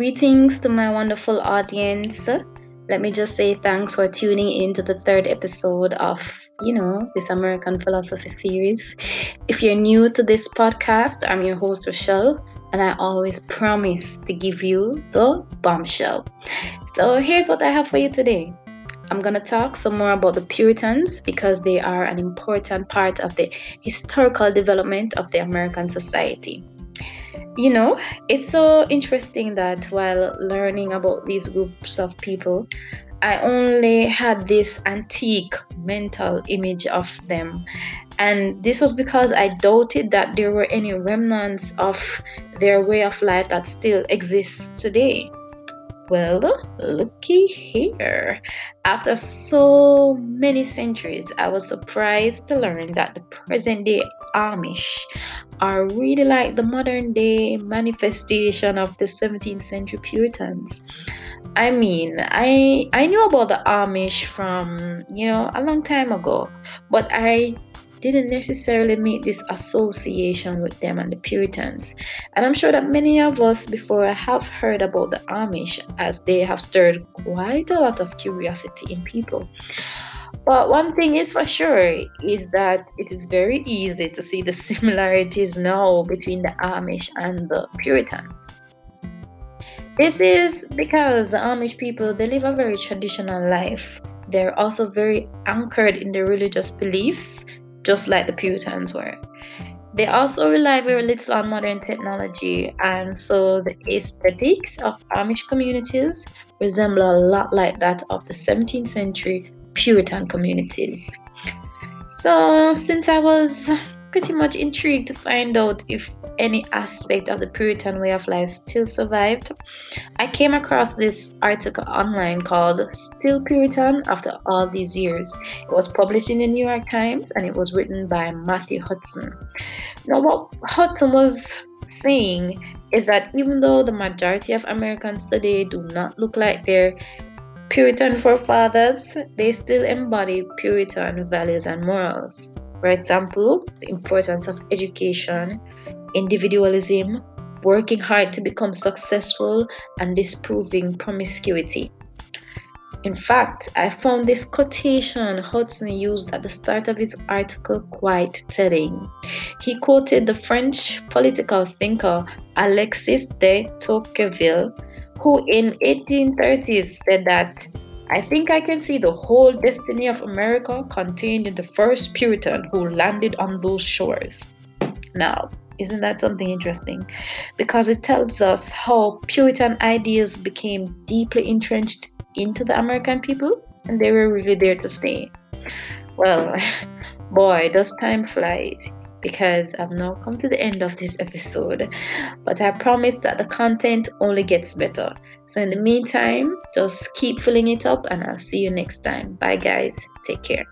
Greetings to my wonderful audience. Let me just say thanks for tuning in to the third episode of, you know, this American philosophy series. If you're new to this podcast, I'm your host, Rochelle, and I always promise to give you the bombshell. So here's what I have for you today. I'm going to talk some more about the Puritans because they are an important part of the historical development of the American society. You know, it's so interesting that while learning about these groups of people, I only had this antique mental image of them. And this was because I doubted that there were any remnants of their way of life that still exists today. Well, looky here. After so many centuries, I was surprised to learn that the present day Amish are really like the modern day manifestation of the 17th century Puritans. I mean, I I knew about the Amish from, you know, a long time ago, but I didn't necessarily make this association with them and the Puritans. And I'm sure that many of us before have heard about the Amish as they have stirred quite a lot of curiosity in people. But one thing is for sure is that it is very easy to see the similarities now between the Amish and the Puritans. This is because the Amish people they live a very traditional life. They're also very anchored in their religious beliefs, just like the Puritans were. They also rely very little on modern technology, and so the aesthetics of Amish communities resemble a lot like that of the 17th century Puritan communities. So, since I was pretty much intrigued to find out if any aspect of the Puritan way of life still survived, I came across this article online called Still Puritan After All These Years. It was published in the New York Times and it was written by Matthew Hutson. Now, what Hutson was saying is that even though the majority of Americans today do not look like their Puritan forefathers, they still embody Puritan values and morals. For example, the importance of education, individualism, working hard to become successful, and disproving promiscuity. In fact, I found this quotation Hutson used at the start of his article quite telling. He quoted the French political thinker Alexis de Tocqueville, who in 1830s said that I think I can see the whole destiny of America contained in the first Puritan who landed on those shores. Now, isn't that something interesting? Because it tells us how Puritan ideas became deeply entrenched into the American people and they were really there to stay. Well, boy, does time flies because I've now come to the end of this episode. But I promise that the content only gets better. So, in the meantime, just keep filling it up, and I'll see you next time. Bye, guys. Take care.